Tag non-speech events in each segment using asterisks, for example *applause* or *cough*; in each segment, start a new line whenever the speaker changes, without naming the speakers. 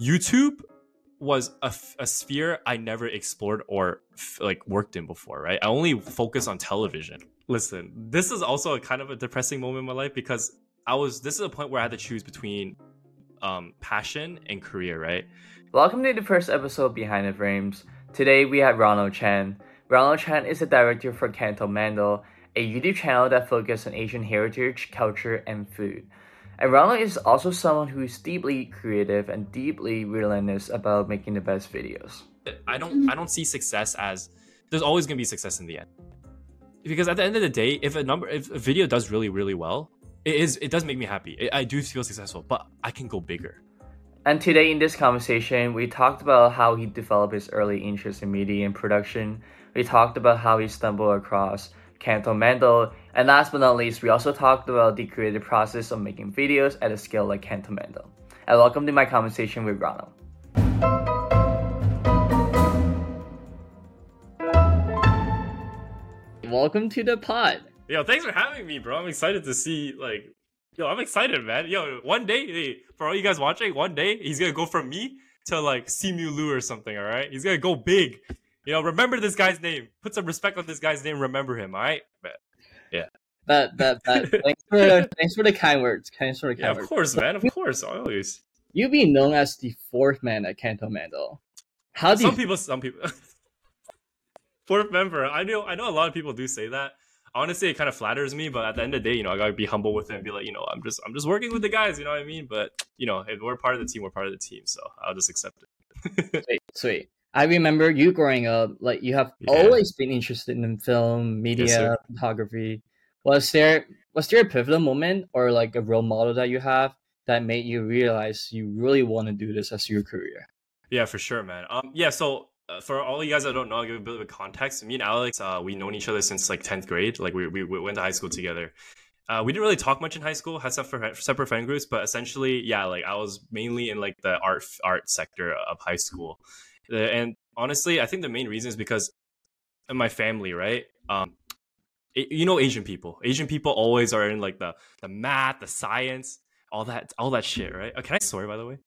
YouTube was a sphere I never explored or f- like worked in before, right? I only focus on television. Listen, this is also a kind of a depressing moment in my life because I was this is a point where I had to choose between um passion and career, right?
Welcome to the first episode Behind the Frames. Today we have Ronald Chen. Ronald Chen is the director for CantoMando, a YouTube channel that focuses on Asian heritage, culture, and food. And is also someone who is deeply creative and deeply relentless about making the best videos.
I don't I don't see success as there's always gonna be success in the end. Because at the end of the day, if a number if a video does really, really well, it is it does make me happy. It, I do feel successful, but I can go bigger.
And today in this conversation, we talked about how he developed his early interest in media and production. We talked about how he stumbled across Canto Mando, and last but not least, we also talked about the creative process of making videos at a scale like Canto Mando. And welcome to my conversation with Ronald. Welcome to the pod.
Yo, thanks for having me, bro. I'm excited to see like yo, I'm excited, man. Yo, one day, hey, for all you guys watching, one day he's gonna go from me to like Simu Liu or something, all right? He's gonna go big. You know, remember this guy's name. Put some respect on this guy's name. Remember him, all right? But, yeah.
But but but *laughs* thanks for thanks for the kind words. Thanks for the kind
Yeah, of
words.
course, man. Of course, always.
You've been known as the fourth man at CantoMando. How do you
Some people, some people. *laughs* Fourth member. I know. I know. A lot of people do say that. Honestly, it kind of flatters me, but at the end of the day, you know, I gotta be humble with it and be like, you know, I'm just, I'm just working with the guys. You know what I mean? But you know, if we're part of the team, we're part of the team. So I'll just accept it. *laughs*
Sweet, sweet. I remember you growing up, like you have
Yeah.
always been interested in film, media,
sir.
photography. Was there was there a pivotal moment or like a role model that you have that made you realize you really want to do this as your career?
Yeah, for sure, man. Um, yeah. So uh, for all you guys that don't know, I'll give a bit of a context. Me and Alex, uh, we known each other since like tenth grade. Like we, we we went to high school together. Uh, we didn't really talk much in high school. Had separate for separate friend groups, but essentially, yeah, like I was mainly in like the art art sector of high school. Uh, And honestly, I think the main reason is because my family, right? Um, it- you know, Asian people. Asian people always are in like the the math, the science, all that all that shit, right? Uh, can I swear by the way?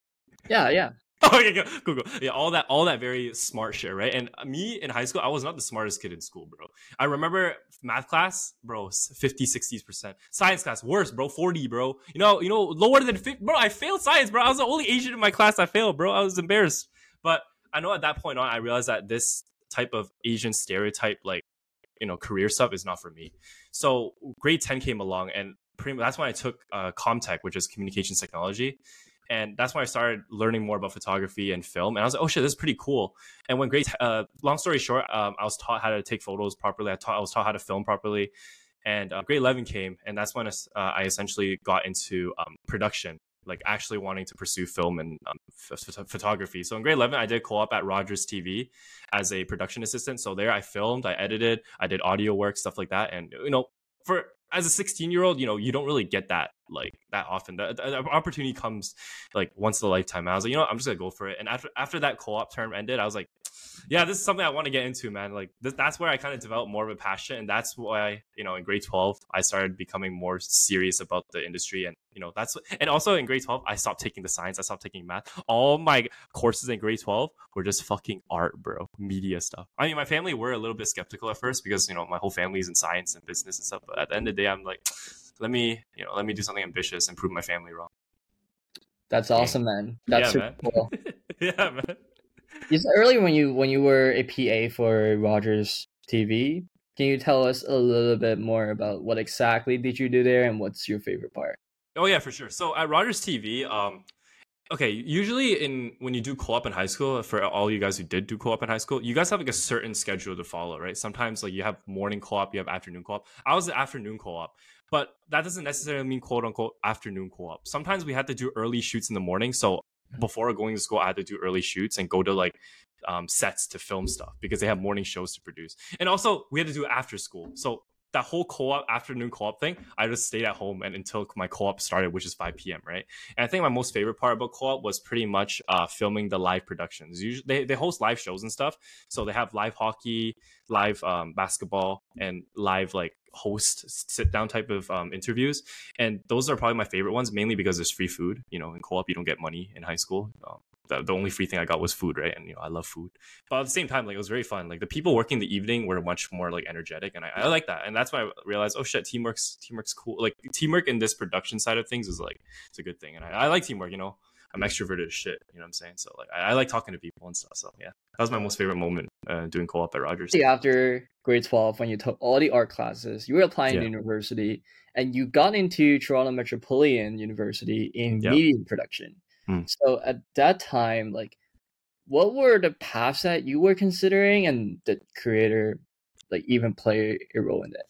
Yeah, yeah. *laughs*
okay, go, cool, cool. Yeah, all that, all that very smart shit, right? And me in high school, I was not the smartest kid in school, bro. I remember math class, bro, 50, 60 percent. Science class, worse, bro, 40, bro. You know, you know, lower than 50, bro. I failed science, bro. I was the only Asian in my class I failed, bro. I was embarrassed. But I know at that point on, I realized that this type of Asian stereotype, like, you know, career stuff is not for me. So grade 10 came along and pretty that's when I took uh, Comtech, which is communications technology and that's when I started learning more about photography and film. And I was like, oh shit, this is pretty cool. And when grade, uh, long story short, um, I was taught how to take photos properly. I taught, I was taught how to film properly. And uh, grade eleven came, and that's when uh, I essentially got into um, production, like actually wanting to pursue film and um, ph- ph- photography. So in grade eleven, I did co-op at Rogers TV as a production assistant. So there, I filmed, I edited, I did audio work, stuff like that. And you know, for as a 16 year old, you know, you don't really get that like that often. The, opportunity comes like once in a lifetime. I was like, you know, what? I'm just gonna go for it. And after after that co-op term ended, I was like, yeah, this is something I want to get into, man. Like this, that's where I kind of developed more of a passion, and that's why you know in grade 12 I started becoming more serious about the industry, and you know that's and also in grade 12 I stopped taking the science, I stopped taking math. All my courses in grade 12 were just fucking art, bro, media stuff. I mean, my family were a little bit skeptical at first because you know my whole family is in science and business and stuff, but at the end of the day, I'm like, let me you know let me do something ambitious and prove my family wrong.
That's awesome, man. That's
Yeah,
super cool. *laughs*
yeah, man.
You said earlier when you when you were a PA for Rogers TV, can you tell us a little bit more about what exactly did you do there and what's your favorite part?
Oh yeah, for sure. So at Rogers TV, um, okay, usually in when you do co-op in high school, for all you guys who did do co-op in high school, you guys have like a certain schedule to follow, right? Sometimes like you have morning co-op, you have afternoon co-op. I was the afternoon co-op, but that doesn't necessarily mean quote unquote afternoon co-op. Sometimes we had to do early shoots in the morning, so before going to school, I had to do early shoots and go to like um, sets to film stuff because they have morning shows to produce. And also, we had to do after school. So that whole co-op afternoon co-op thing, I just stayed at home and until my co-op started, which is 5 p.m. Right. And I think my most favorite part about co-op was pretty much uh, filming the live productions. Usually, they, they host live shows and stuff. So they have live hockey, live um, basketball, and live like host sit down type of um, interviews. And those are probably my favorite ones, mainly because there's free food. You know, in co-op you don't get money in high school. Um, the, the only free thing I got was food, right? And you know, I love food. But at the same time, like it was very fun. Like the people working the evening were much more like energetic, and I, I like that. And that's why I realized, oh shit, teamwork's teamwork's cool. Like teamwork in this production side of things is like it's a good thing, and I, I like teamwork. You know, I'm extroverted as shit. You know what I'm saying? So like I, I like talking to people and stuff. So yeah, that was my most favorite moment uh, doing co-op at Rogers.
See, after grade 12, when you took all the art classes, you were applying
Yeah.
to university, and you got into Toronto Metropolitan University in
Yeah.
media production.
Hmm.
So at that time, like, what were the paths that you were considering, and did creator like even play a role in that?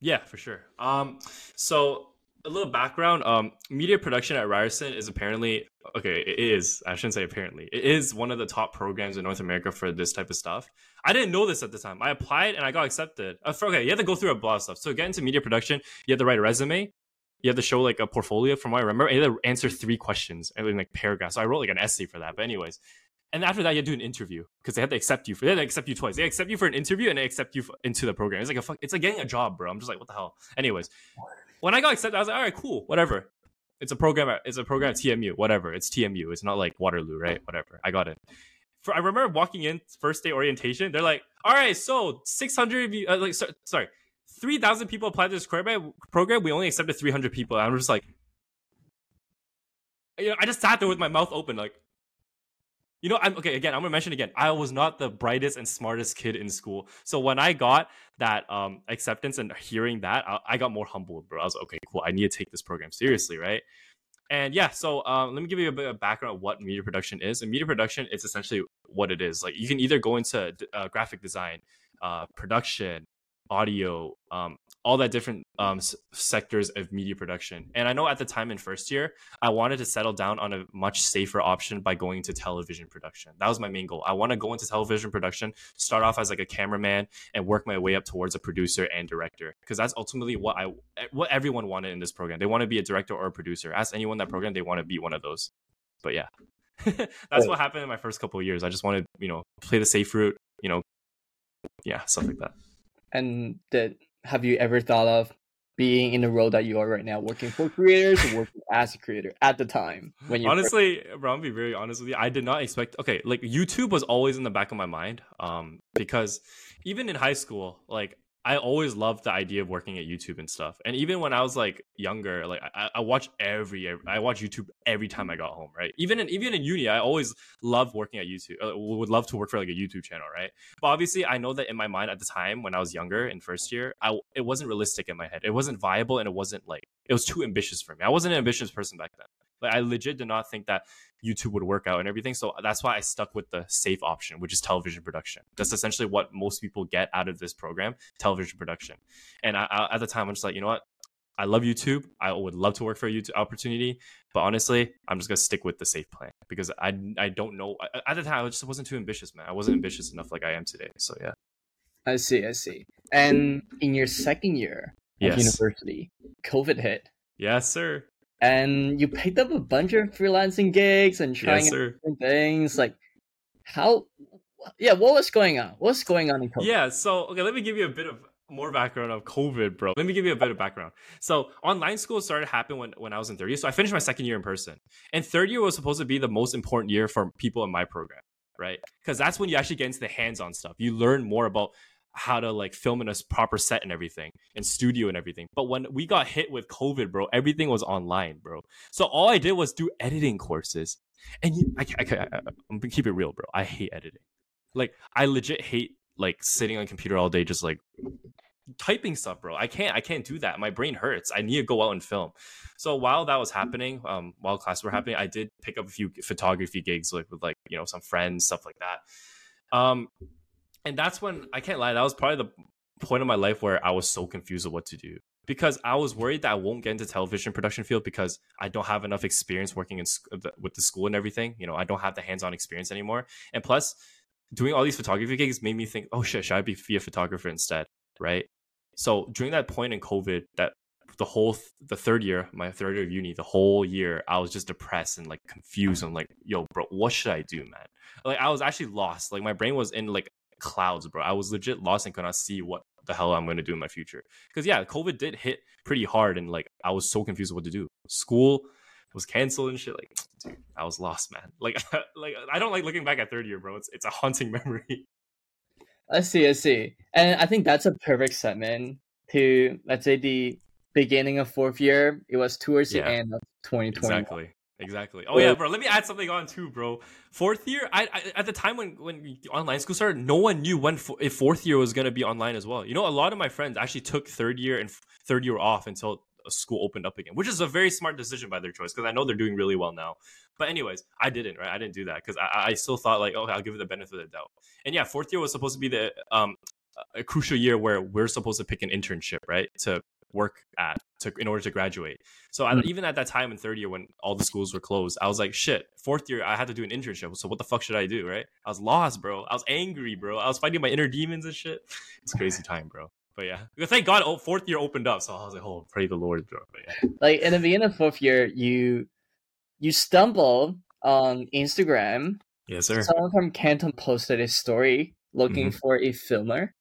Yeah, for sure. Um, so a little background. Um, media production at Ryerson is apparently okay. It is. I shouldn't say apparently. It is one of the top programs in North America for this type of stuff. I didn't know this at the time. I applied and I got accepted. Uh, for, okay, you have to go through a lot of stuff. So get into media production, you have to write a resume. You have to show like a portfolio. From what I remember, and you have to answer three questions and like paragraphs. So I wrote like an essay for that. But anyways, and after that, you do an interview because they had to accept you for. They have to accept you twice. They accept you for an interview and they accept you f- into the program. It's like a fuck. It's like getting a job, bro. I'm just like, what the hell. Anyways, when I got accepted, I was like, all right, cool, whatever. It's a program. It's a program at TMU. Whatever. It's TMU. It's not like Waterloo, right? Whatever. I got it. For I remember walking in first day orientation. They're like, all right, so 600 of you, uh, like, so, sorry, 3,000 people applied to this program. We only accepted 300 people. I'm just like, you know, I just sat there with my mouth open, like. You know, I'm okay. Again, I'm gonna mention again. I was not the brightest and smartest kid in school. So when I got that um acceptance and hearing that, I, I got more humbled, bro. I was like, okay, cool. I need to take this program seriously, right? And yeah, so um, let me give you a bit of background of what media production is. And media production is essentially what it is. Like you can either go into uh, graphic design, uh, production, audio, um, all that different um, s- sectors of media production. And I know at the time in first year, I wanted to settle down on a much safer option by going into television production. That was my main goal. I want to go into television production, start off as like a cameraman, and work my way up towards a producer and director. Because that's ultimately what I, what everyone wanted in this program. They want to be a director or a producer. Ask anyone in that program, they want to be one of those. But yeah, *laughs* that's what happened in my first couple of years. I just wanted, you know, play the safe route. You know, yeah, stuff like that.
And that have you ever thought of being in the role that you are right now, working for creators or working as a creator at the time when you
honestly bro i'm be very honest with you i did not expect okay like youtube was always in the back of my mind um because even in high school like i always loved the idea of working at youtube and stuff and even when i was like younger like i, I watch every, every i watch youtube every time i got home right? Even in even in uni i always loved working at youtube uh, would love to work for like a youtube channel right? But obviously i know that in my mind at the time when i was younger in first year i it wasn't realistic in my head. It wasn't viable and it wasn't like it was too ambitious for me. I wasn't an ambitious person back then like I legit did not think that YouTube would work out and everything. So that's why I stuck with the safe option, which is television production. That's essentially what most people get out of this program, television production. And I, I, at the time, I'm just like, you know what? I love YouTube. I would love to work for a YouTube opportunity, but honestly, I'm just gonna stick with the safe plan because I I don't know. At the time, I just wasn't too ambitious, man. I wasn't ambitious enough like I am today. So yeah.
I see, I see. And in your second year of
Yes.
university, COVID hit.
Yes, sir.
And you picked up a bunch of freelancing gigs and trying
Yes,
different things. Like, how? Yeah, what was going on? What's going on in COVID?
Yeah, so okay, let me give you a bit of more background of COVID, bro. Let me give you a bit of background. So online school started happening when, when I was in third year. So I finished my second year in person. And third year was supposed to be the most important year for people in my program, right? Because that's when you actually get into the hands-on stuff. You learn more about how to like film in a proper set and everything and studio and everything. But when we got hit with COVID, bro, everything was online, bro. So all I did was do editing courses. And you, I, I, I, I'm gonna keep it real, bro. I hate editing. Like I legit hate like sitting on computer all day just like typing stuff bro i can't i can't do that my brain hurts i need to go out and film so while that was happening um while classes were happening i did pick up a few photography gigs like with like you know some friends stuff like that um and that's when i can't lie that was probably the point of my life where i was so confused of what to do because i was worried that i won't get into television production field because i don't have enough experience working in with the school and everything you know i don't have the hands-on experience anymore and plus doing all these photography gigs made me think, oh shit, should I be, be a photographer instead? Right. So during that point in COVID, that the whole th- the third year, my third year of uni, the whole year, I was just depressed and like confused. I'm like, yo, bro, what should I do, man? Like I was actually lost. Like my brain was in like clouds, bro. I was legit lost and could not see what the hell I'm going to do in my future. Because yeah, COVID did hit pretty hard, and like I was so confused what to do. School, was canceled and shit. Like, *tsk* dude, I was lost, man. *laughs* Like, *laughs* like I don't like looking back at third year, bro. It's it's a haunting *laughs* memory.
I see, I see. And I think that's a perfect segment to let's say the beginning of fourth year. It was towards the end of 2020.
Exactly. Exactly. Oh yeah, bro. Let me add something on too, bro. Fourth year, I, I at the time when when the online school started, no one knew when fo- if fourth year was gonna be online as well. You know, a lot of my friends actually took third year and f- third year off until a school opened up again, which is a very smart decision by their choice because I know they're doing really well now. But anyways, I didn't. Right, I didn't do that because I, I still thought like, okay, I'll give it the benefit of the doubt. And yeah, fourth year was supposed to be the um a crucial year where we're supposed to pick an internship, right, to work at to in order to graduate. So I,
Mhm.
even at that time in third year when all the schools were closed, I was like, shit. Fourth year, I had to do an internship. So what the fuck should I do, right? I was lost, bro. I was angry, bro. I was fighting my inner demons and shit. *laughs* It's a crazy *laughs* time, bro. But yeah, thank God, oh, fourth year opened up. So I was like, oh, pray the Lord, bro. But yeah,
Like in the beginning of fourth year, you you stumble on Instagram.
yes, sir.
Someone from Canton posted a story looking for a filmer.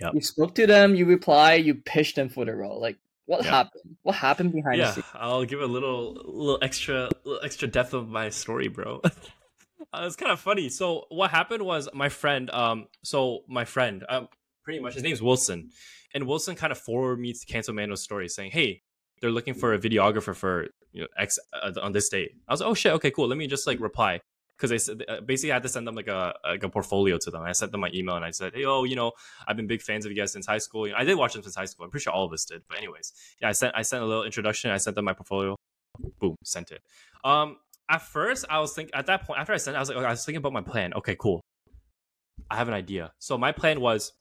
Yep.
You spoke to them, you reply, you pitched them for the role. Like what
Yep.
happened? What happened behind the
yeah,
scenes?
I'll give a little, little extra, little extra depth of my story, bro. *laughs* uh, it's kind of funny. So what happened was my friend, um, so my friend, um, pretty much his name's Wilson, and Wilson kind of forwarded me to CantoMando's story saying, "Hey, they're looking for a videographer for you know X uh, on this date." I was like, "Oh shit, okay, cool. Let me just like reply." Because they said uh, basically I had to send them like a like a portfolio to them. I sent them my email and I said, "Hey, oh, you know, I've been big fans of you guys since high school. You know, I did watch them since high school. I'm pretty sure all of us did. But anyways, yeah, I sent I sent a little introduction. I sent them my portfolio. Boom, sent it. Um, at first I was thinking at that point after I sent, it, I was like, okay, I was thinking about my plan. Okay, cool. I have an idea. So my plan was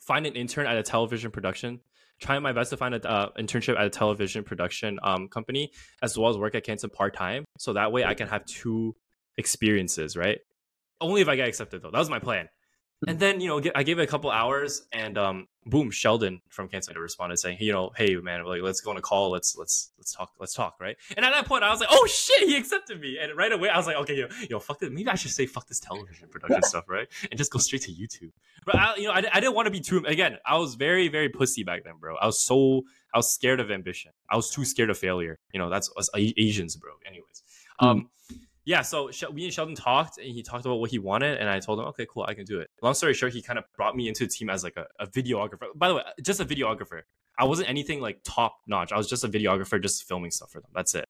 find an intern at a television production. Trying my best to find an uh, internship at a television production um, company, as well as work at Canton part time. So that way I can have two experiences, right? Only if I get accepted though. That was my plan. And then you know, I gave it a couple hours, and um, boom, Sheldon from Kansas responded saying, "You know, hey man, like let's go on a call. Let's let's let's talk. Let's talk, right?" And at that point, I was like, "Oh shit, he accepted me!" And right away, I was like, "Okay, yo, yo, fuck this. Maybe I should say fuck this television production *laughs* stuff, right? And just go straight to YouTube." But I, you know, I, I didn't want to be too. Again, I was very very pussy back then, bro. I was so I was scared of ambition. I was too scared of failure. You know, that's us Asians, bro. Anyways, um, yeah, so we and Sheldon talked, and he talked about what he wanted, and I told him, okay, cool, I can do it. Long story short, he kind of brought me into the team as like a, a videographer. By the way, just a videographer. I wasn't anything like top notch. I was just a videographer, just filming stuff for them. That's it.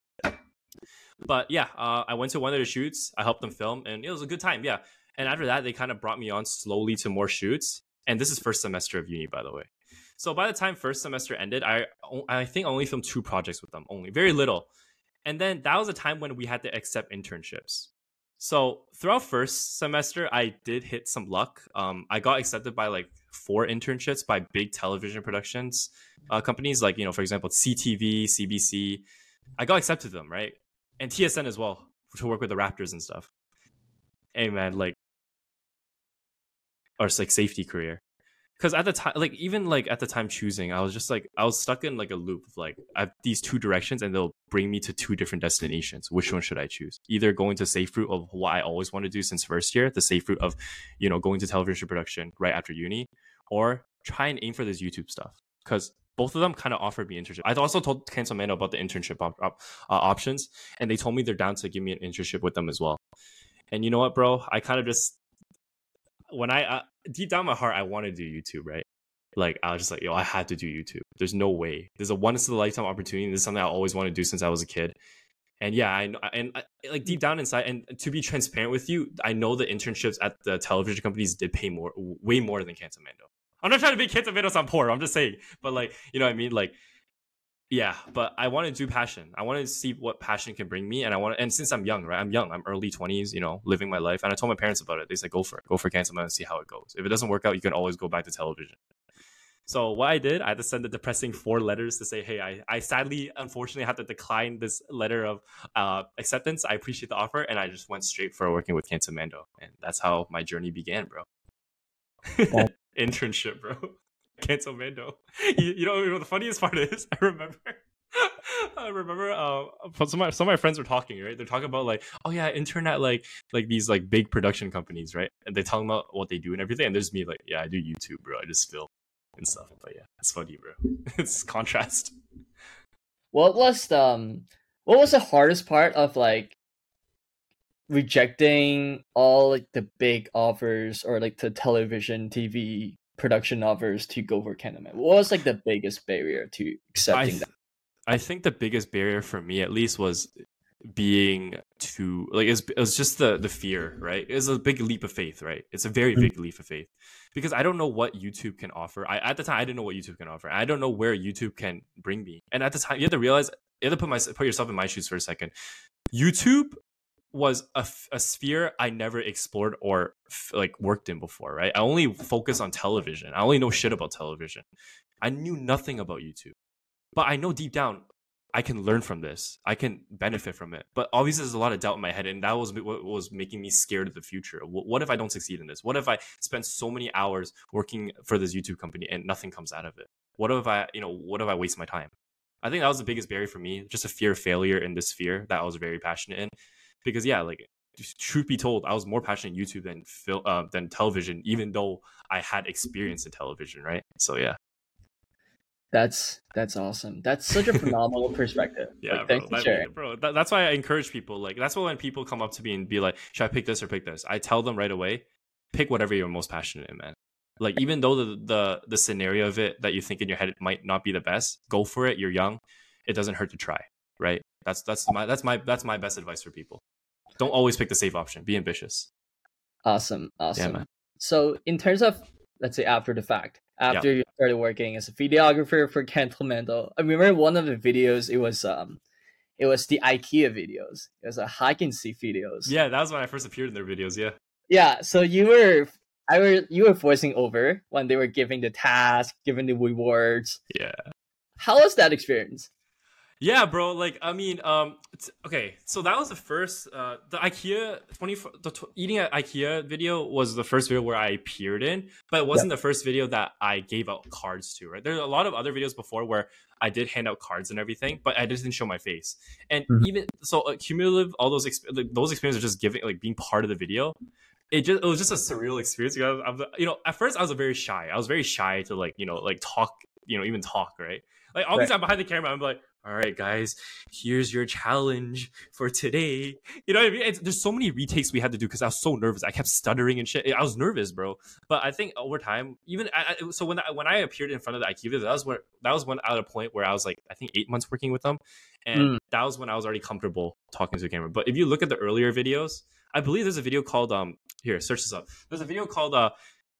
But yeah, uh, I went to one of the shoots. I helped them film, and it was a good time. Yeah, and after that, they kind of brought me on slowly to more shoots. And this is first semester of uni, by the way. So by the time first semester ended, I I think I only filmed two projects with them, only very little. And then that was a time when we had to accept internships. So throughout first semester, I did hit some luck. Um, I got accepted by like four internships by big television productions uh, companies, like you know, for example, CTV, CBC. I got accepted them, right? And TSN as well to work with the Raptors and stuff. Hey man, like, or it's like safety career because at the time like even like at the time choosing i was just like i was stuck in like a loop of like i have these two directions and they'll bring me to two different destinations which one should i choose either going to safe route of what i always want to do since first year the safe route of you know going to television production right after uni or try and aim for this youtube stuff because both of them kind of offered me internship. I also told CantoMando about the internship op- op- uh, options, and they told me they're down to give me an internship with them as well. And you know what, bro? I kind of just when I uh, deep down my heart, I want to do YouTube, right? Like I was just like, yo, I had to do YouTube. There's no way. There's a once in a lifetime opportunity. This is something I always want to do since I was a kid. And yeah, I and I, like deep down inside, and to be transparent with you, I know the internships at the television companies did pay more, way more than CantoMando. I'm not trying to make CantoMando sound poor. I'm just saying, but like, you know what I mean? Like, yeah, but I want to do passion. I want to see what passion can bring me, and I want to. And since I'm young, right? I'm young. I'm early twenties. You know, living my life. And I told my parents about it. They said, "Go for it. Go for CantoMando and see how it goes. If it doesn't work out, you can always go back to television." So what I did, I had to send the depressing four letters to say, "Hey, I, I sadly, unfortunately, have to decline this letter of uh, acceptance. I appreciate the offer," and I just went straight for working with CantoMando, and that's how my journey began, bro. *laughs*
Wow.
Internship, bro. CantoMando. *laughs* You, you know what the funniest part is? *laughs* I remember. *laughs* I remember uh, some of, my, some of my friends were talking, right? They're talking about like, oh yeah, internet like like these like big production companies, right? And they're talking about what they do and everything. And there's me like, yeah, I do YouTube, bro. I just film and stuff. But yeah, it's funny, bro. it's contrast.
What was um what was the hardest part of like rejecting all like the big offers or like the television TV production offers to go for CantoMando? What was like the biggest barrier to
I,
accepting
th-
that?
I think the biggest barrier for me, at least, was being too like it was, it was just the the fear, right? It's a big leap of faith, right? It's a very
Mhm.
big leap of faith because I don't know what YouTube can offer. I at the time I didn't know what YouTube can offer. I don't know where YouTube can bring me. And at the time, you have to realize you have to put my put yourself in my shoes for a second. YouTube was a sphere I never explored or f- like worked in before, right? I only focus on television. I only know shit about television. I knew nothing about YouTube. But I know deep down I can learn from this. I can benefit from it. But obviously there's a lot of doubt in my head and that was what was making me scared of the future. Wh- What if I don't succeed in this? What if I spend so many hours working for this YouTube company and nothing comes out of it? What if I, you know, what if I waste my time? I think that was the biggest barrier for me, just a fear of failure in this sphere that I was very passionate in because yeah, like truth be told, I was more passionate in YouTube than film uh, than television, even though I had experience in television, right? So yeah,
That's that's awesome. That's such a phenomenal perspective. *laughs*
yeah,
Like,
bro,
for sharing.
bro. That, that's why I encourage people. Like that's why when people come up to me and be like, "Should I pick this or pick this?" I tell them right away, pick whatever you're most passionate in, man. Like even though the the the scenario of it that you think in your head might not be the best, go for it. You're young. It doesn't hurt to try, right? That's that's my that's my that's my best advice for people. Don't always pick the safe option. Be ambitious.
Awesome, awesome.
man.
So, in terms of let's say after the fact, after you started working as a videographer for CantoMando, I remember one of the videos. It was um, it was the IKEA videos. It was a hide and seek videos.
Yeah, that was when I first appeared in their videos. Yeah.
yeah. So you were, I were you were voicing over when they were giving the task, giving the rewards.
Yeah.
How was that experience?
Yeah, bro. Like, I mean, um, it's, okay. So that was the first, uh, the IKEA twenty, the tw- eating at IKEA video was the first video where I appeared in, but it wasn't the first video that I gave out cards to. Right? There are a lot of other videos before where I did hand out cards and everything, but I just didn't show my face. And
Mhm.
even so, uh, cumulative, all those exp- like, those experiences are just giving, like, being part of the video. It just it was just a surreal experience because I'm, you know at first I was very shy. I was very shy to like you know like talk you know even talk right. Like obviously I'm behind the camera. I'm like all right, guys, here's your challenge for today. You know what I mean? It's, there's so many retakes we had to do because I was so nervous. I kept stuttering and shit. I was nervous, bro. But I think over time, even I, I, so when I, when I appeared in front of the IQ that was where that was when at a point where I was like, I think eight months working with them, and
Mm.
that was when I was already comfortable talking to the camera. But if you look at the earlier videos, I believe there's a video called um here search this up. There's a video called uh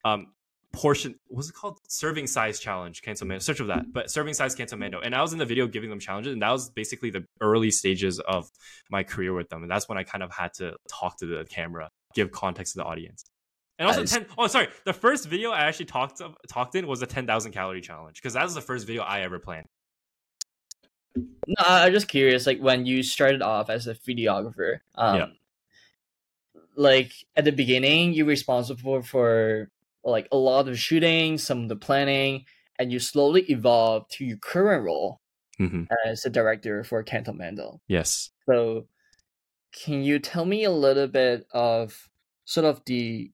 um portion what's it called serving size challenge CantoMando search of that but serving size CantoMando and i was in the video giving them challenges and that was basically the early stages of my career with them and that's when i kind of had to talk to the camera give context to the audience and also
Nice.
10 oh sorry the first video i actually talked talked in was a 10000 calorie challenge because that was the first video i ever planned
No, I'm just curious. Like when you started off as a videographer, um,
Yeah.
like at the beginning, you're responsible for like a lot of shooting, some of the planning, and you slowly evolve to your current role
mm-hmm.
as a director for Canto Mando.
yes
So, can you tell me a little bit of sort of the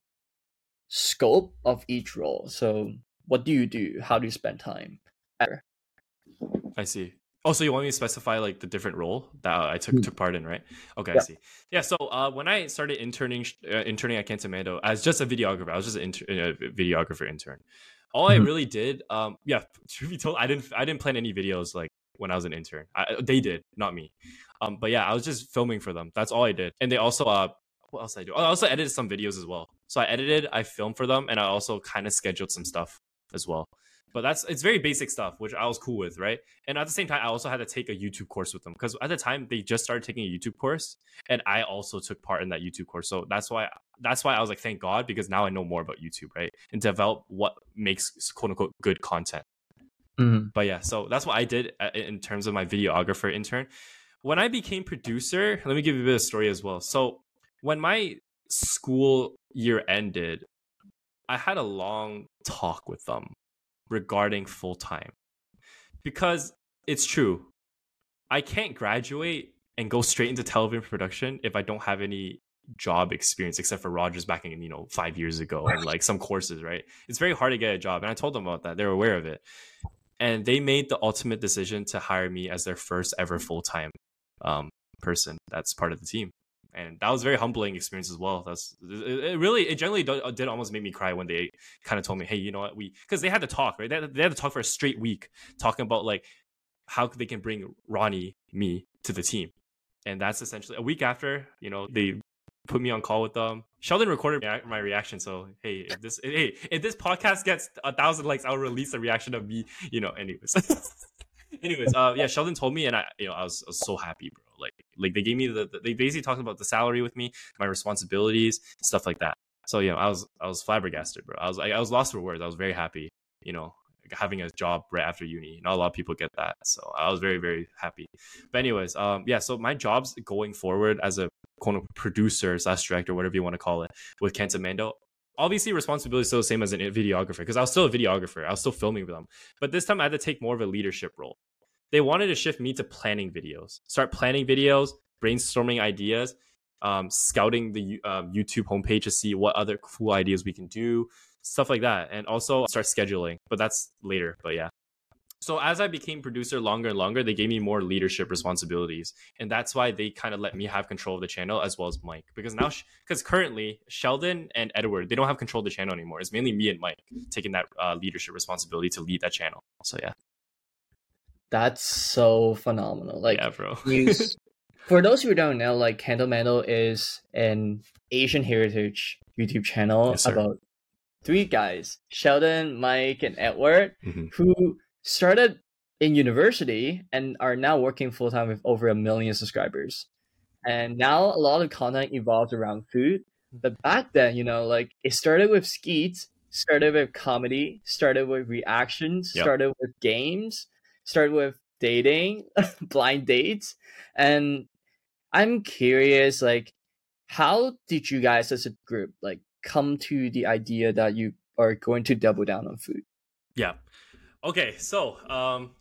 scope of each role? So, what do you do? How do you spend time?
I see. Oh, so you want me to specify like the different role that I took
Mm.
took part in, right? Okay, I see. Yeah. So uh, when I started interning uh, interning at CantoMando as just a videographer, I was just an inter- uh, videographer intern. All I
Mhm.
really did, um, yeah, *laughs* to be told, I didn't I didn't plan any videos like when I was an intern. I, they did, not me. Um, but yeah, I was just filming for them. That's all I did. And they also uh, what else did I do? Oh, I also edited some videos as well. So I edited, I filmed for them, and I also kind of scheduled some stuff as well. But that's it's very basic stuff, which I was cool with, right? And at the same time, I also had to take a YouTube course with them because at the time they just started taking a YouTube course, and I also took part in that YouTube course. So that's why that's why I was like, thank God, because now I know more about YouTube, right? And develop what makes quote unquote good content. But yeah, so that's what I did uh, in terms of my videographer intern. When I became producer, let me give you a bit of story as well. So when my school year ended, I had a long talk with them regarding full time because it's true. I can't graduate and go straight into television production if I don't have any job experience except for Rogers back in you know five years ago and like some courses right? It's very hard to get a job and I told them about that. They're aware of it. And they made the ultimate decision to hire me as their first ever full-time um, person that's part of the team and that was a very humbling experience as well. That's it. Really, it generally did almost make me cry when they kind of told me, "Hey, you know what? We because they had to talk, right? They had, they had to talk for a straight week, talking about like how they can bring Ronnie, me to the team, and that's essentially a week after. You know, they put me on call with them. Sheldon recorded my reaction, so hey, if this hey if this podcast gets a thousand likes, I'll release a reaction of me. You know, anyways. *laughs* anyways, uh, yeah, Sheldon told me, and I, you know, I was, I was so happy, bro. Like, like they gave me the, the, they basically talked about the salary with me, my responsibilities, stuff like that. So yeah, I was, I was flabbergasted, bro. I was, I, I was lost for words. I was very happy, you know, having a job right after uni. Not a lot of people get that, so I was very, very happy. But anyways, um, yeah. So my jobs going forward as a quote producer slash director, whatever you want to call it, with CantoMando, obviously responsibility is still the same as a videographer because I was still a videographer. I was still filming with them. But this time I had to take more of a leadership role. They wanted to shift me to planning videos, start planning videos, brainstorming ideas, um, scouting the um, YouTube homepage to see what other cool ideas we can do, stuff like that. And also start scheduling, but that's later. But yeah so as I became producer longer and longer, they gave me more leadership responsibilities, and that's why they kind of let me have control of the channel as well as Mike. Because now, because currently Sheldon and Edward they don't have control of the channel anymore. It's mainly me and Mike taking that uh, leadership responsibility to lead that channel. So yeah,
that's so phenomenal. Like,
yeah, bro. *laughs*
for those who don't know, like CantoMando is an Asian heritage YouTube channel yes, about three guys: Sheldon, Mike, and Edward, mm-hmm. who started in university and are now working full time with over a million subscribers. And now a lot of content evolves around food. But back then, you know, like it started with skeets, started with comedy, started with reactions, yep. started with games, started with dating, *laughs* blind dates. And I'm curious, like, how did you guys as a group like come to the idea that you are going to double down on food?
Yeah. Okay, so um,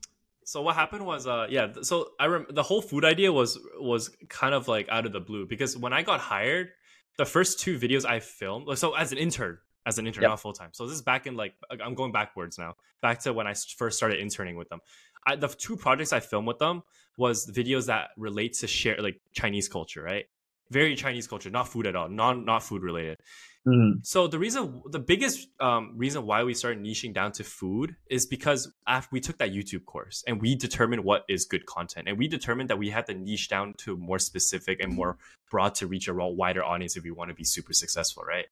so what happened was uh yeah so i rem- the whole food idea was was kind of like out of the blue because when i got hired the first two videos i filmed so as an intern as an intern yep. not full-time. So this is back in like i'm going backwards now back to when i first started interning with them. I, the two projects i filmed with them was videos that relate to share like chinese culture right? Very chinese culture not food at all non not food related Mm. So the reason, the biggest um, reason why we started niching down to food is because after we took that YouTube course and we determined what is good content, and we determined that we had to niche down to more specific and more broad to reach a wider audience if we want to be super successful, right?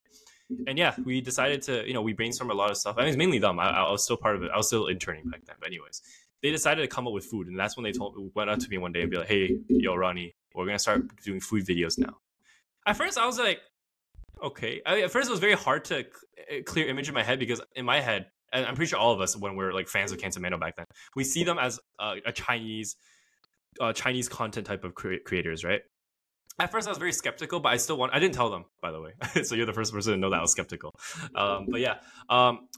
And yeah, we decided to, you know, we brainstormed a lot of stuff. I mean, it's mainly them. I, I was still part of it. I was still interning back then. But anyways, they decided to come up with food, and that's when they told went up to me one day and be like, "Hey, yo, Ronnie, we're gonna start doing food videos now." At first, I was like, Okay. I, at first, it was very hard to eh, clear image in my head because in my head, and I'm pretty sure all of us, when we're like fans of CantoMando back then, we see them as uh, a Chinese, uh, Chinese content type of cre- creators, right? At first, I was very skeptical, but I still want. I didn't tell them, by the way. *laughs* so you're the first person to know that I was skeptical. Um, but yeah, um,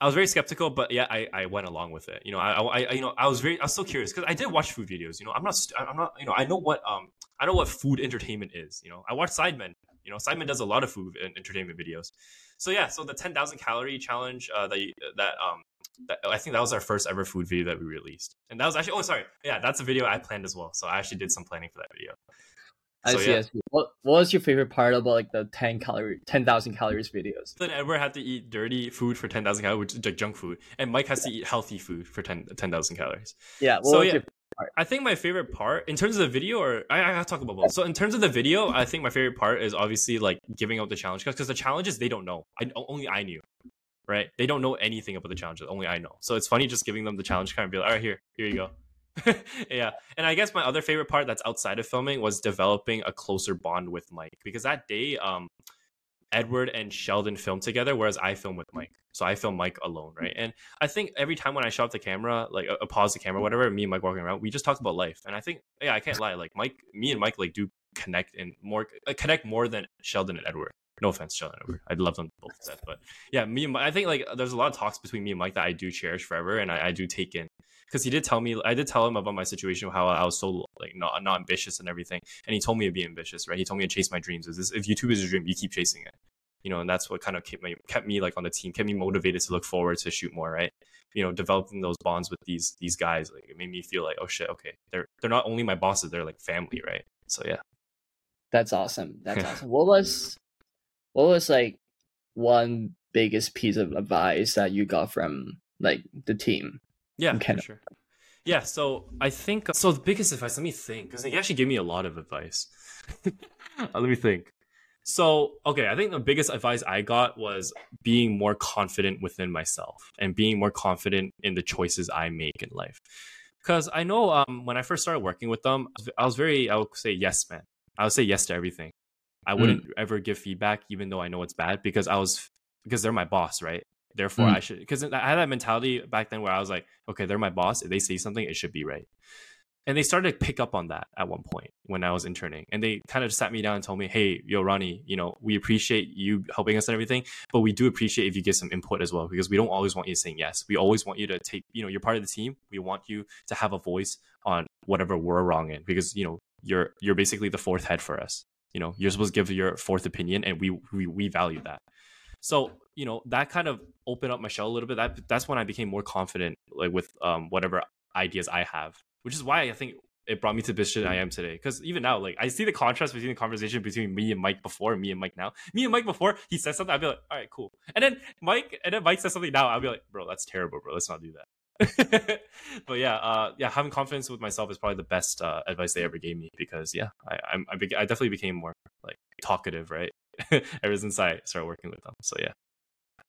I was very skeptical, but yeah, I, I went along with it. You know, I, I you know I was very I was still curious because I did watch food videos. You know, I'm not I'm not you know I know what um I know what food entertainment is. You know, I watch Sidemen. You know, Simon does a lot of food and entertainment videos. So yeah, so the 10,000 calorie challenge uh, that that um that, I think that was our first ever food video that we released, and that was actually oh sorry yeah that's a video I planned as well. So I actually did some planning for that video.
I so, see, yeah. I see. What, what was your favorite part about like the 10 calorie 10,000 calories videos?
Then Edward had to eat dirty food for 10,000 calories, which is like junk food, and Mike has to eat healthy food for 10,000 10, calories.
Yeah. so yeah,
I think my favorite part, in terms of the video, or I, I talk about both. So in terms of the video, I think my favorite part is obviously like giving out the challenge because the challenges they don't know. I only I knew, right? They don't know anything about the challenges. Only I know. So it's funny just giving them the challenge, kind of be like, all right, here, here you go. *laughs* yeah, and I guess my other favorite part that's outside of filming was developing a closer bond with Mike because that day, um, Edward and Sheldon film together, whereas I film with Mike. So I film Mike alone, right? And I think every time when I shut off the camera, like a, uh, pause the camera, whatever, me and Mike walking around, we just talk about life. And I think, yeah, I can't lie, like Mike, me and Mike, like do connect and more uh, connect more than Sheldon and Edward. No offense, Sheldon and Edward. I'd love them both to death, but yeah, me and Mike, I think like there's a lot of talks between me and Mike that I do cherish forever, and I, I do take in because he did tell me I did tell him about my situation how I was so like not not ambitious and everything and he told me to be ambitious right he told me to chase my dreams is this if YouTube is a dream you keep chasing it you know, and that's what kind of kept me kept me like on the team, kept me motivated to look forward to shoot more, right? You know, developing those bonds with these these guys, like it made me feel like, oh shit, okay, they're they're not only my bosses, they're like family, right? So yeah.
That's awesome. That's *laughs* awesome. What was what was like one biggest piece of advice that you got from like the team?
Yeah, for sure. Yeah, so I think so. The biggest advice, let me think, because he actually gave me a lot of advice. *laughs* let me think. So, okay, I think the biggest advice I got was being more confident within myself and being more confident in the choices I make in life. Because I know um, when I first started working with them, I was very, I would say yes man. I would say yes to everything. I wouldn't mm. ever give feedback, even though I know it's bad, because I was because they're my boss, right? Therefore, mm. I should because I had that mentality back then where I was like, okay, they're my boss. If they say something, it should be right and they started to pick up on that at one point when I was interning. And they kind of sat me down and told me, "Hey, yo, Ronnie, you know, we appreciate you helping us and everything, but we do appreciate if you give some input as well because we don't always want you saying yes. We always want you to take, you know, you're part of the team. We want you to have a voice on whatever we're wrong in because you know you're you're basically the fourth head for us. You know, you're supposed to give your fourth opinion, and we we we value that. So you know that kind of opened up my shell a little bit. That that's when I became more confident, like with um whatever ideas I have which is why I think it brought me to this shit I am today. Because even now, like I see the contrast between the conversation between me and Mike before and me and Mike now. Me and Mike before, he says something, I'd be like, all right, cool. And then Mike, and then Mike says something now, I'll be like, bro, that's terrible, bro. Let's not do that. *laughs* but yeah, uh, yeah, having confidence with myself is probably the best uh, advice they ever gave me because yeah, I I'm, I, be- I definitely became more like talkative, right? *laughs* Ever since I started working with them. So yeah,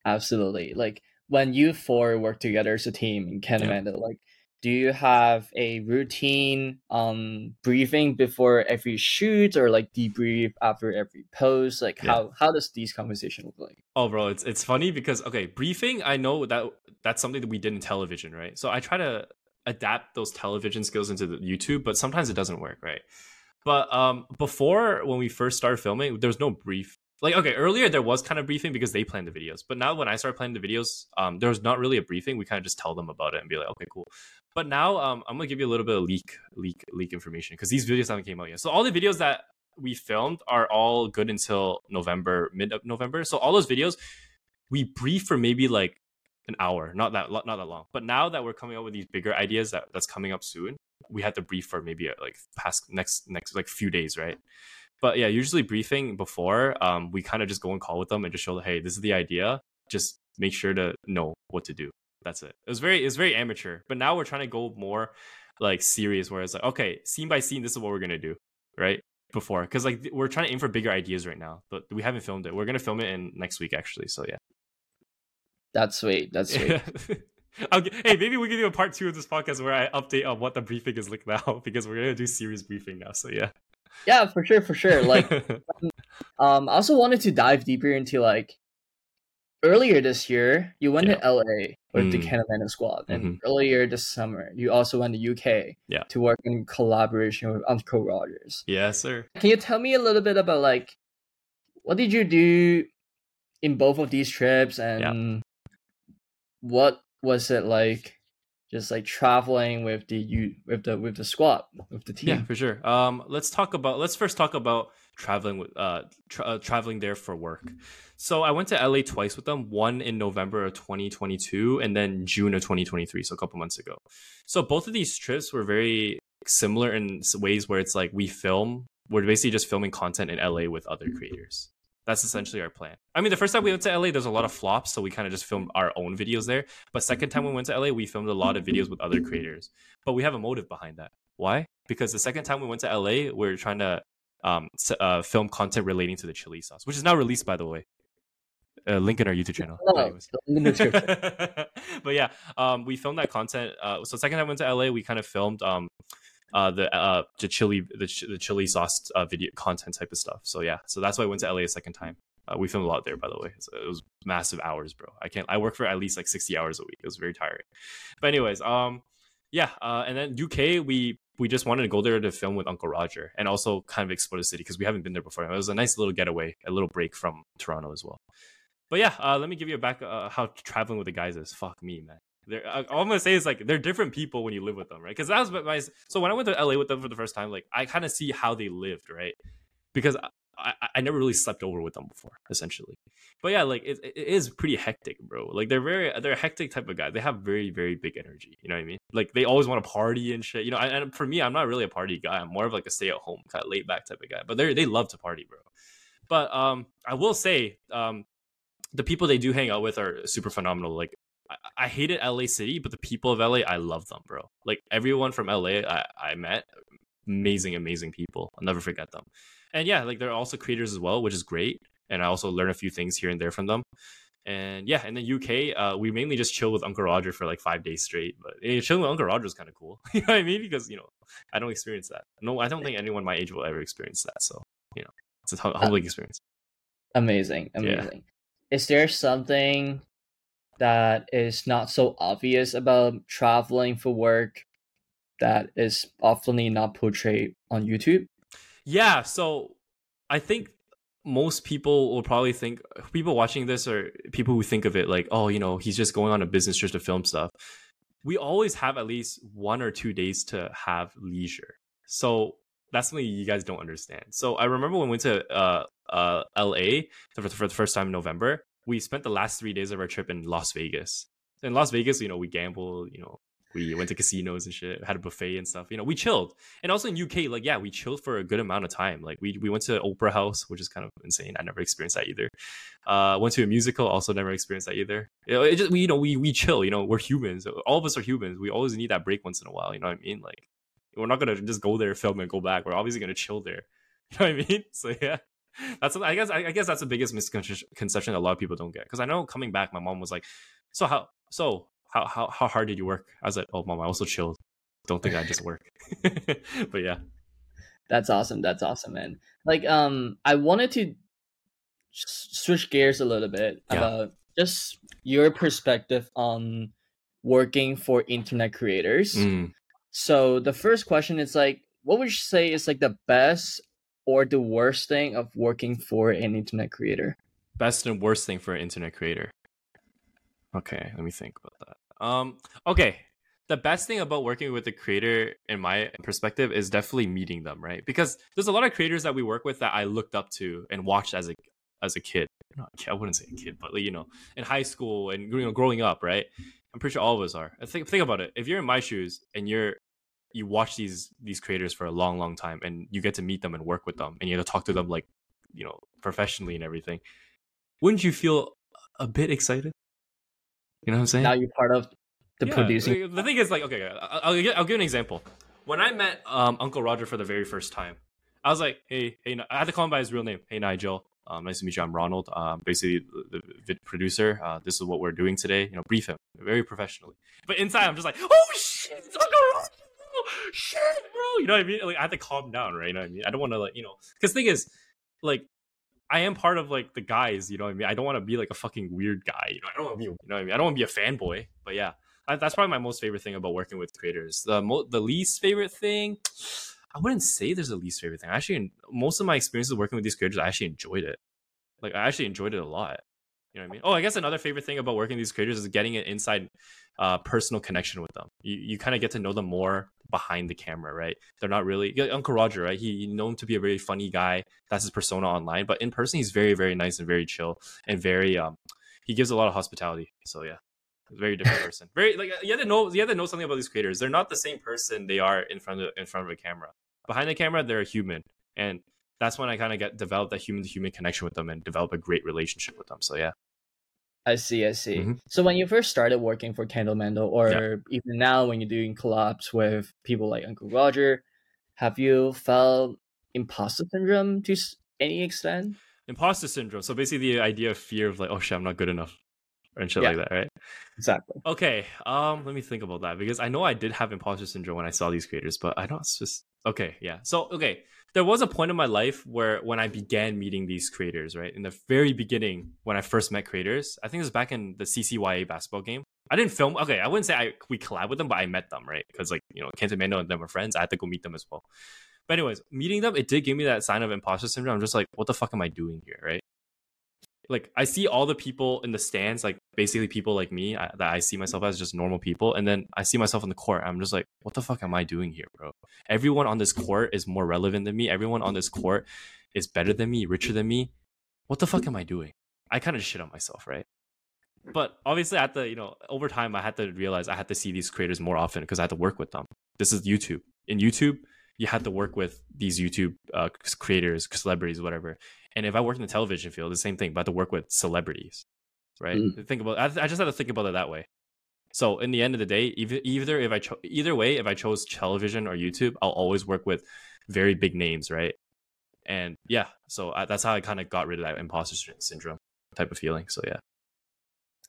absolutely. Like when you four work together as a team in Canada, yeah. like do you have a routine um briefing before every shoot or like debrief after every post like yeah. how how does these conversations look like
oh bro it's it's funny because okay briefing i know that that's something that we did in television right so i try to adapt those television skills into the youtube but sometimes it doesn't work right but um before when we first started filming there was no brief like okay earlier there was kind of briefing because they planned the videos. But now when i started planning the videos um there was not really a briefing. We kind of just tell them about it and be like okay cool. But now um i'm gonna give you a little bit of leak leak leak information because these videos haven't came out yet. So all the videos that we filmed are all good until november mid of november. So all those videos we brief for maybe like an hour not that not that long. But now that we're coming up with these bigger ideas that that's coming up soon we had to brief for maybe like past next next like few days right but yeah, usually briefing before, um, we kind of just go and call with them and just show them, hey, this is the idea. Just make sure to know what to do. That's it. It was very, it was very amateur. But now we're trying to go more like serious, where it's like, okay, scene by scene, this is what we're gonna do, right? Before, because like we're trying to aim for bigger ideas right now, but we haven't filmed it. We're gonna film it in next week, actually. So yeah.
That's sweet. That's sweet. *laughs* *laughs*
hey, maybe we can do a part two of this podcast where I update on what the briefing is like *laughs* now because we're gonna do series briefing now. So yeah.
Yeah, for sure, for sure. Like, *laughs* um, I also wanted to dive deeper into like earlier this year you went yeah. to LA with mm. the Canada squad, and mm-hmm. earlier this summer you also went to UK
yeah.
to work in collaboration with Uncle Rogers.
Yes, sir.
Can you tell me a little bit about like what did you do in both of these trips, and yeah. what was it like? just like traveling with the you with the with the squad with the team.
Yeah, for sure. Um, let's talk about let's first talk about traveling with uh, tra- uh, traveling there for work. So I went to LA twice with them, one in November of 2022 and then June of 2023, so a couple months ago. So both of these trips were very similar in ways where it's like we film, we're basically just filming content in LA with other creators. That's essentially our plan. I mean, the first time we went to LA, there's a lot of flops, so we kind of just filmed our own videos there. But second time we went to LA, we filmed a lot of videos with other creators. But we have a motive behind that. Why? Because the second time we went to LA, we are trying to um, uh, film content relating to the chili sauce, which is now released, by the way. Uh, link in our YouTube channel. Oh, *laughs* but yeah, um, we filmed that content. Uh, so second time I went to LA, we kind of filmed um, uh, the uh, the chili the, ch- the chili sauce uh, video content type of stuff. So yeah, so that's why I went to LA a second time. Uh, we filmed a lot there, by the way. So it was massive hours, bro. I can't. I work for at least like sixty hours a week. It was very tiring. But anyways, um, yeah, uh, and then UK, we we just wanted to go there to film with Uncle Roger and also kind of explore the city because we haven't been there before. It was a nice little getaway, a little break from Toronto as well. But yeah, uh, let me give you a back uh, how traveling with the guys is. Fuck me, man. They're, all I'm gonna say is like they're different people when you live with them, right? Because that was my so when I went to LA with them for the first time, like I kind of see how they lived, right? Because I, I never really slept over with them before, essentially. But yeah, like it, it is pretty hectic, bro. Like they're very they're a hectic type of guy. They have very very big energy. You know what I mean? Like they always want to party and shit. You know, and for me, I'm not really a party guy. I'm more of like a stay at home kind of laid back type of guy. But they they love to party, bro. But um, I will say um, the people they do hang out with are super phenomenal. Like I, hated LA City, but the people of LA, I love them, bro. Like everyone from LA I, I met, amazing, amazing people. I'll never forget them. And yeah, like they're also creators as well, which is great. And I also learn a few things here and there from them. And yeah, in the UK, uh, we mainly just chill with Uncle Roger for like five days straight. But yeah, chilling with Uncle Roger is kind of cool. *laughs* you know what I mean? Because you know, I don't experience that. No, I don't think anyone my age will ever experience that. So you know, it's a humbling experience.
Amazing, amazing. Yeah. Is there something that is not so obvious about traveling for work that is often not portrayed on YouTube?
Yeah, so I think most people will probably think people watching this are people who think of it like, oh, you know, he's just going on a business trip to film stuff. We always have at least one or two days to have leisure. So that's something you guys don't understand. So I remember when we went to uh, uh, LA for, for the first time in November, we spent the last three days of our trip in Las Vegas. In Las Vegas, you know, we gambled, you know, we went to casinos and shit, had a buffet and stuff. You know, we chilled. And also in UK, like, yeah, we chilled for a good amount of time. Like we we went to Opera House, which is kind of insane. I never experienced that either. Uh went to a musical, also never experienced that either. You know, it just we you know, we we chill, you know, we're humans. All of us are humans. We always need that break once in a while, you know what I mean? Like we're not gonna just go there, film and go back. We're obviously gonna chill there. *laughs* You know what I mean? So yeah that's I guess I guess that's the biggest misconception that a lot of people don't get because I know coming back, my mom was like, "So how so how how how hard did you work?" I was like, "Oh, mom, I also chilled. Don't think I just work." *laughs* but yeah,
that's awesome. That's awesome, man. Like, um, I wanted to switch gears a little bit yeah. about just your perspective on working for internet creators. Mm. So the first question is like, what would you say is like the best or the worst thing of working for an internet creator?
Best and worst thing for an internet creator. Okay, let me think about that. Um, okay, the best thing about working with a creator, in my perspective, is definitely meeting them, right? Because there's a lot of creators that we work with that I looked up to and watched as a as a kid. Not, I wouldn't say a kid, but you know, in high school and you know, growing up, right? I'm pretty sure all of us are. Think think about it. If you're in my shoes and you're you watch these these creators for a long long time and you get to meet them and work with them and you have to talk to them like you know professionally and everything wouldn't you feel a bit excited you know what i'm saying
now you're part of the yeah, producing
the thing is like okay I'll, I'll, give, I'll give an example when i met um, uncle roger for the very first time i was like hey hey i had to call him by his real name hey nigel um, nice to meet you. I'm Ronald. Um, basically, the, the producer. Uh, this is what we're doing today. You know, brief him very professionally. But inside, I'm just like, oh shit, it's Uncle Roger *laughs* shit, bro. You know what I mean? Like I have to calm down, right? You know what I mean? I don't want to like, you know, because thing is, like, I am part of like the guys. You know what I mean? I don't want to be like a fucking weird guy. You know, I don't want to be. You know what I mean? I don't want to be a fanboy. But yeah, I, that's probably my most favorite thing about working with creators. The mo- the least favorite thing. I wouldn't say there's a least favorite thing. I Actually, most of my experiences working with these creators, I actually enjoyed it. Like I actually enjoyed it a lot. You know what I mean? Oh, I guess another favorite thing about working with these creators is getting an inside uh, personal connection with them. You, you kind of get to know them more behind the camera, right? They're not really like Uncle Roger, right? He known to be a very funny guy. That's his persona online, but in person, he's very, very nice and very chill and very um. He gives a lot of hospitality. So yeah, very different person. *laughs* Very like you have to know you have to know something about these creators. They're not the same person they are in front of in front of a camera. Behind the camera, they're a human, and that's when I kind of get develop that human to human connection with them and develop a great relationship with them. So yeah.
I see, I see. Mm-hmm. So when you first started working for CantoMando, or yeah. even now when you're doing collabs with people like Uncle Roger, have you felt imposter syndrome to any extent?
Imposter syndrome. So basically, the idea of fear of like, oh shit, I'm not good enough, and shit yeah. like that, right?
Exactly.
Okay. Um, let me think about that because I know I did have imposter syndrome when I saw these creators, but I don't just okay, yeah. So okay, there was a point in my life where when I began meeting these creators, right? In the very beginning, when I first met creators, I think it was back in the CCYA basketball game. I didn't film. Okay, I wouldn't say I we collab with them, but I met them, right? Because like you know, CantoMando and them were friends. I had to go meet them as well. But anyways, meeting them, it did give me that sign of imposter syndrome. I'm just like, what the fuck am I doing here, right? Like I see all the people in the stands, like basically people like me I, that I see myself as just normal people, and then I see myself on the court. I'm just like, what the fuck am I doing here, bro? Everyone on this court is more relevant than me. Everyone on this court is better than me, richer than me. What the fuck am I doing? I kind of shit on myself, right? But obviously, at the you know over time, I had to realize I had to see these creators more often because I had to work with them. This is YouTube. In YouTube, you had to work with these YouTube uh, creators, celebrities, whatever. And if I worked in the television field, the same thing, but I had to work with celebrities, right?
Mm.
Think about. I, I just had to think about it that way. So in the end of the day, either either if I cho- either way, if I chose television or YouTube, I'll always work with very big names, right? And yeah, so I, that's how I kind of got rid of that imposter syndrome type of feeling. So yeah.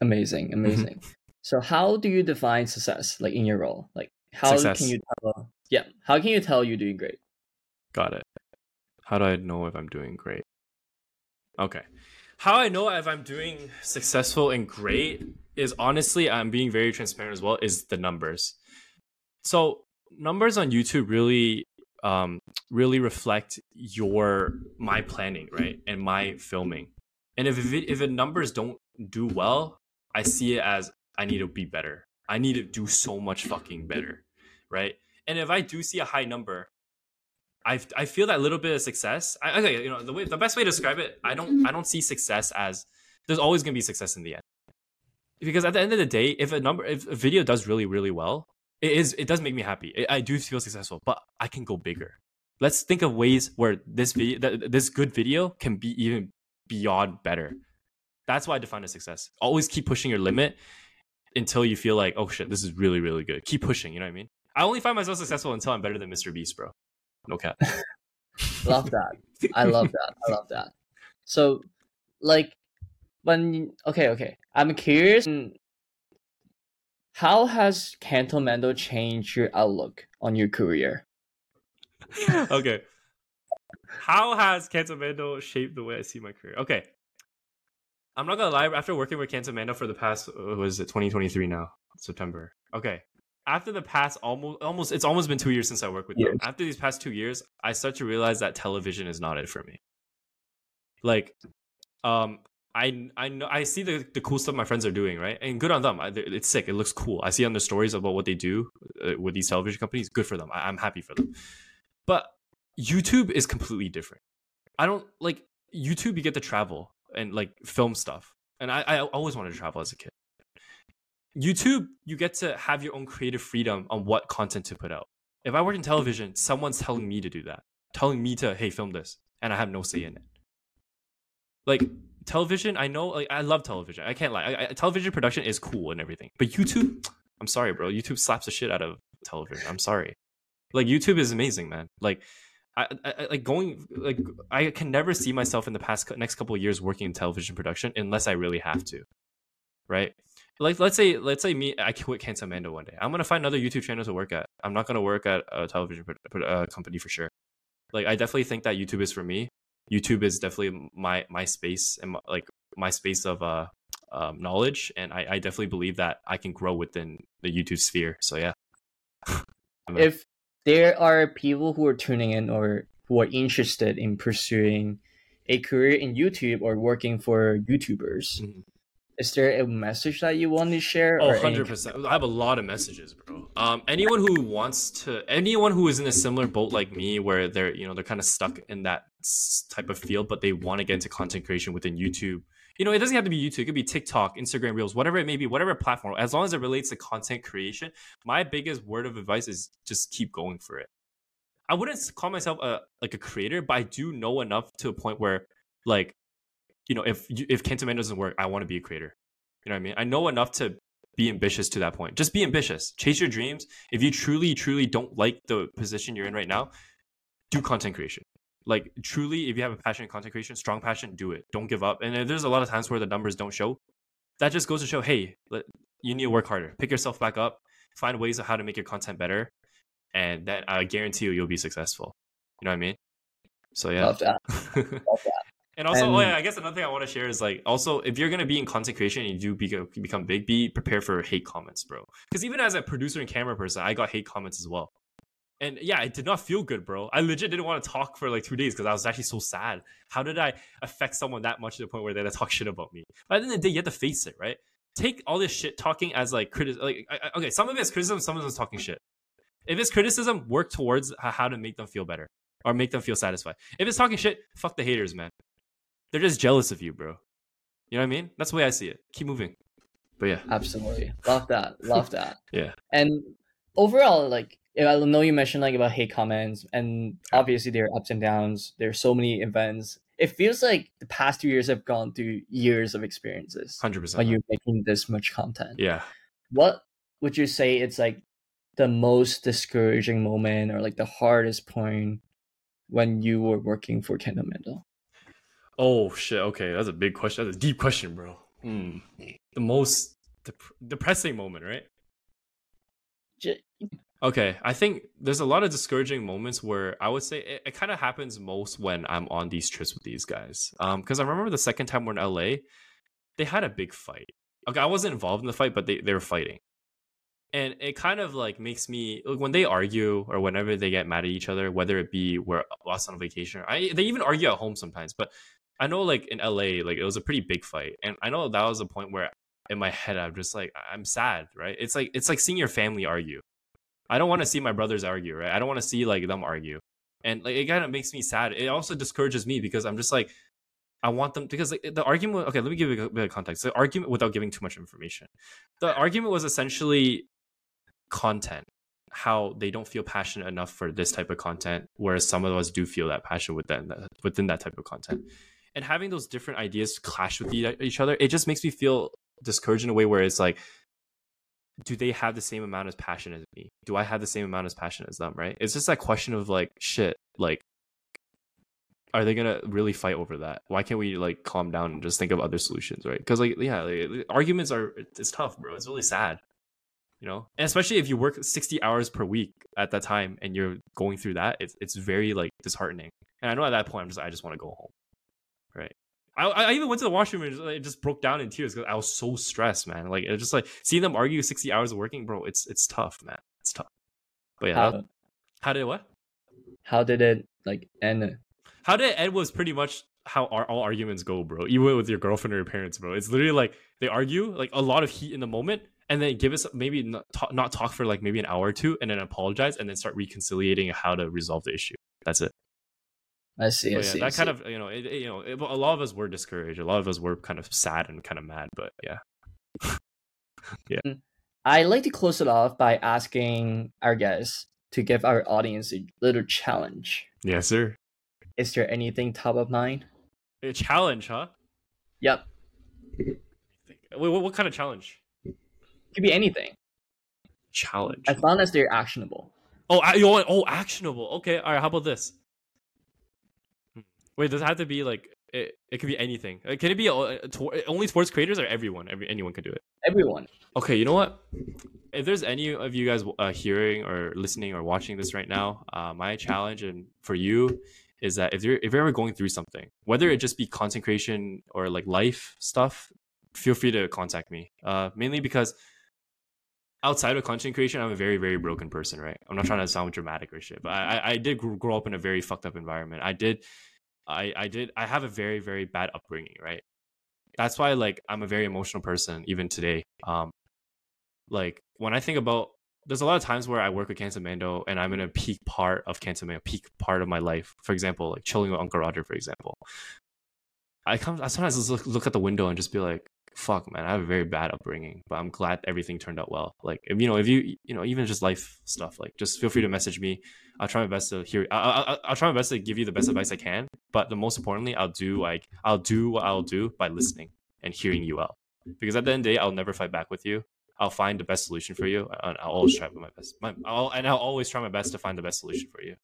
Amazing, amazing. so how do you define success like in your role? Like how
Success.
can you tell yeah, how can you tell you're doing great?
Got it. How do I know if I'm doing great? Okay. How I know if I'm doing successful and great is honestly, I'm being very transparent as well, is the numbers. So numbers on YouTube really um really reflect your my planning, right? And my filming. And if it, if the numbers don't do well, I see it as I need to be better. I need to do so much fucking better, right? And if I do see a high number, I I feel that little bit of success. I, okay, you know the way the best way to describe it, I don't mm-hmm. I don't see success as there's always gonna be success in the end. Because at the end of the day, if a number if a video does really really well, it is it does make me happy. It, I do feel successful, but I can go bigger. Let's think of ways where this video that this good video can be even beyond better. That's why I define a success. Always keep pushing your limit until you feel like, oh shit, this is really really good. Keep pushing. You know what I mean? I only find myself successful until I'm better than Mr. Beast, bro. No cap.
Love that. I love *laughs* that. I love that. So, like, when okay, okay, I'm curious. mm, How has CantoMando changed your outlook on your career? *laughs*
okay. How has CantoMando shaped the way I see my career? Okay. I'm not gonna lie, after working with CantoMando for the past uh, was it 2023 now? September. Okay. After the past almost almost it's almost been two years since I worked with them. After these past two years, I start to realize that television is not it for me. Like, um, I I know I see the, the cool stuff my friends are doing, right? And good on them. I, it's sick. It looks cool. I see on the stories about what they do uh, with these television companies. Good for them. I, I'm happy for them. But YouTube is completely different. I don't like YouTube. You get to travel and like film stuff, and I, I always wanted to travel as a kid. YouTube, you get to have your own creative freedom on what content to put out. If I work in television, someone's telling me to do that, telling me to hey film this, and I have no say in it. Like television, I know, like I love television. I can't lie. I, I, television production is cool and everything, but YouTube, I'm sorry, bro. YouTube slaps the shit out of television. I'm sorry. Like YouTube is amazing, man. Like I, I like going like I can never see myself in the past next couple years working in television production unless I really have to, right? Like let's say let's say me I quit CantoMando one day. I'm gonna find another YouTube channel to work at. I'm not gonna work at a television pro- uh, company for sure. Like I definitely think that YouTube is for me. YouTube is definitely my my space and my, like my space of uh um, knowledge, and I, I definitely believe that I can grow within the YouTube sphere. So yeah. *laughs*
If there are people who are tuning in or who are interested in pursuing a career in YouTube or working for YouTubers,
Mhm.
Is there a message that you want to share?
Oh,
or
100%. I have a lot of messages, bro. Um, anyone who wants to, anyone who is in a similar boat like me, where they're, you know, they're kind of stuck in that type of field, but they want to get into content creation within YouTube. You know, it doesn't have to be YouTube. It could be TikTok, Instagram Reels, whatever it may be, whatever platform. As long as it relates to content creation, my biggest word of advice is just keep going for it. I wouldn't call myself a like a creator, but I do know enough to a point where, like, you know, if you- if CantoMando doesn't work, I want to be a creator. You know what I mean? I know enough to be ambitious to that point. Just be ambitious. Chase your dreams. If you truly, truly don't like the position you're in right now, do content creation. Like truly, if you have a passion in content creation, strong passion, do it. Don't give up. And there's a lot of times where the numbers don't show. That just goes to show, hey, you need to work harder. Pick yourself back up. Find ways of how to make your content better, and then I guarantee you, you'll be successful. You know what I mean? So yeah.
Love that. *laughs* Love that.
And also, oh yeah, I guess another thing I want to share is like, also, if you're gonna be in content creation and you do become, become big, be prepared for hate comments, bro. Because even as a producer and camera person, I got hate comments as well. And yeah, it did not feel good, bro. I legit didn't want to talk for like two days because I was actually so sad. How did I affect someone that much to the point where they had to talk shit about me? But at the end of the day, you have to face it, right? take all this shit talking as like criticism. Like, I- okay, some of it's criticism, some of it's talking shit. If it's criticism, work towards how to make them feel better or make them feel satisfied. If it's talking shit, fuck the haters, man. They're just jealous of you, bro. You know what I mean? That's the way I see it. Keep moving. But yeah,
Absolutely. Love that. Love *laughs* that.
yeah,
And overall, like I know you mentioned like about hate comments, and obviously there are ups and downs. There's so many events. It feels like the past two years have gone through years of experiences
hundred
when
percent.
you're making this much content.
Yeah.
What would you say it's like the most discouraging moment or like the hardest point when you were working for CantoMando?
Oh shit. Okay, that's a big question. That's a deep question, bro. Hmm. The most dep- depressing moment, right?
J-
Okay, I think there's a lot of discouraging moments where I would say it, it kind of happens most when I'm on these trips with these guys. Um, because I remember the second time we're in LA, they had a big fight. Okay, I wasn't involved in the fight, but they, they were fighting. And it kind of like makes me like when they argue or whenever they get mad at each other, whether it be we're lost on vacation or I they even argue at home sometimes. But I know like in LA, like it was a pretty big fight. And I know that was a point where in my head I'm just like I'm sad, right? It's like it's like seeing your family argue. I don't want to see my brothers argue, right? I don't want to see like them argue. And like it kind of makes me sad. It also discourages me because I'm just like I want them because like, the argument okay, let me give you a bit of context. The argument without giving too much information. The argument was essentially content how they don't feel passionate enough for this type of content whereas some of us do feel that passion within that, within that type of content and having those different ideas clash with each other it just makes me feel discouraged in a way where it's like do they have the same amount of passion as me? Do i have the same amount of passion as them right? It's just that question of like shit like are they gonna really fight over that? Why can't we like calm down and just think of other solutions right? Because like yeah like, arguments are it's tough bro. It's really sad you know? And especially if you work 60 hours per week at that time and you're going through that it's, it's very like disheartening. And i know at that point i'm just i just want to go home right I, I even went to the washroom and just, like, just broke down in tears because I was so stressed, man. Like it's just like seeing them argue sixty hours of working, bro. It's it's tough, man. It's tough. But yeah,
How,
that- how did it what?
how did it like end?
How did it end was pretty much how our, all arguments go, bro. Even with your girlfriend or your parents, bro. It's literally like they argue, like a lot of heat in the moment, and then give us maybe not talk, not talk for like maybe an hour or two, and then apologize, and then start reconciliating how to resolve the issue. That's it.
I see. I
yeah,
see. I
that kind
see.
of you know, it, it- you know, it, a lot of us were discouraged. A lot of us were kind of sad and kind of mad. But yeah, *laughs* yeah. Mm.
I like to close it off by asking our guests to give our audience a little challenge.
yes, sir.
Is there anything top of mind?
A challenge, huh?
Yep.
Wait, what, what kind of challenge?
Could be anything.
Challenge.
As long as they're actionable.
Oh, I- you want oh actionable. Okay, all right. How about this? Wait, does it have to be like it? It could be anything. Uh, Can it be uh, to- only sports creators or everyone? Every anyone can do it.
Everyone.
Okay, you know what? If there's any of you guys uh, hearing or listening or watching this right now, uh, my challenge and for you is that if you're if you're ever going through something, whether it just be content creation or like life stuff, feel free to contact me. Uh, mainly because outside of content creation, I'm a very very broken person, right? I'm not trying to sound dramatic or shit, but I I- I did grow up in a very fucked up environment. I did, I I did I have a very very bad upbringing, right? That's why like I'm a very emotional person even today. Um, like when I think about there's a lot of times where I work with CantoMando and I'm in a peak part of CantoMando, peak part of my life. For example, like chilling with Uncle Roger, for example. I come I sometimes just look, look at the window and just be like, fuck man, I have a very bad upbringing, but I'm glad everything turned out well. Like if you know, if you you know, even just life stuff, like just feel free to message me. I'll try my best to hear. I, I, I'll try my best to give you the best advice I can. But the most importantly, I'll do like I'll do what I'll do by listening and hearing you out. Because at the end of the day, I'll never fight back with you. I'll find the best solution for you, and I'll always try my best. My, I'll, and I'll always try my best to find the best solution for you.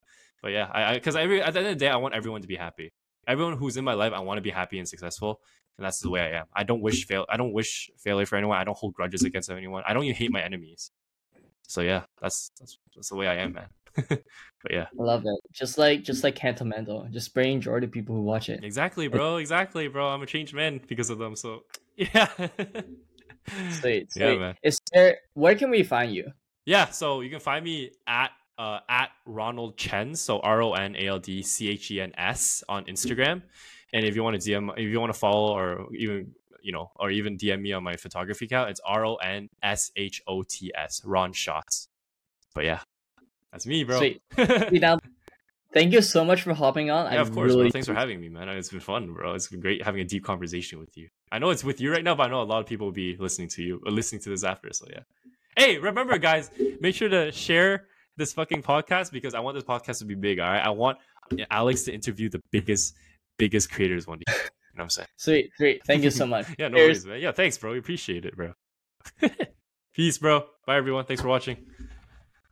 But yeah, I because every at the end of the day, I want everyone to be happy. Everyone who's in my life, I want to be happy and successful, and that's the way I am. I don't wish fail. I don't wish failure for anyone. I don't hold grudges against anyone. I don't even hate my enemies. So yeah, that's that's that's the way I am, man. *laughs* but yeah,
I love it. Just like just like CantoMando. Just bring joy to people who watch it.
exactly, bro. Exactly, bro. I'm a changed man because of them. So *laughs* yeah.
Sweet, sweet.
Yeah, man.
Is there where can we find you?
Yeah, so you can find me at uh, at Ronald Chen, so R O N A L D C H E N S on Instagram. And if you want to DM, if you want to follow or even you know, or even DM me on my photography account. It's R O N S H O T S, Ron Shots. But yeah, that's me, bro.
Sweet. *laughs* Sweet, thank you so much for hopping on.
Yeah,
I
of course,
really
bro. Thanks for having me, man. It's been fun, bro. It's been great having a deep conversation with you. I know it's with you right now, but I know a lot of people will be listening to you or listening to this after. So yeah. Hey, remember, guys, make sure to share this fucking podcast because I want this podcast to be big. All right, I want Alex to interview the biggest, biggest creators one day. You know what I'm saying?
Sweet, sweet. Thank you so *laughs* much.
yeah, no
Cheers.
worries, man. Yeah, thanks, bro. We appreciate it, bro. *laughs* Peace, bro. Bye, everyone. Thanks for watching.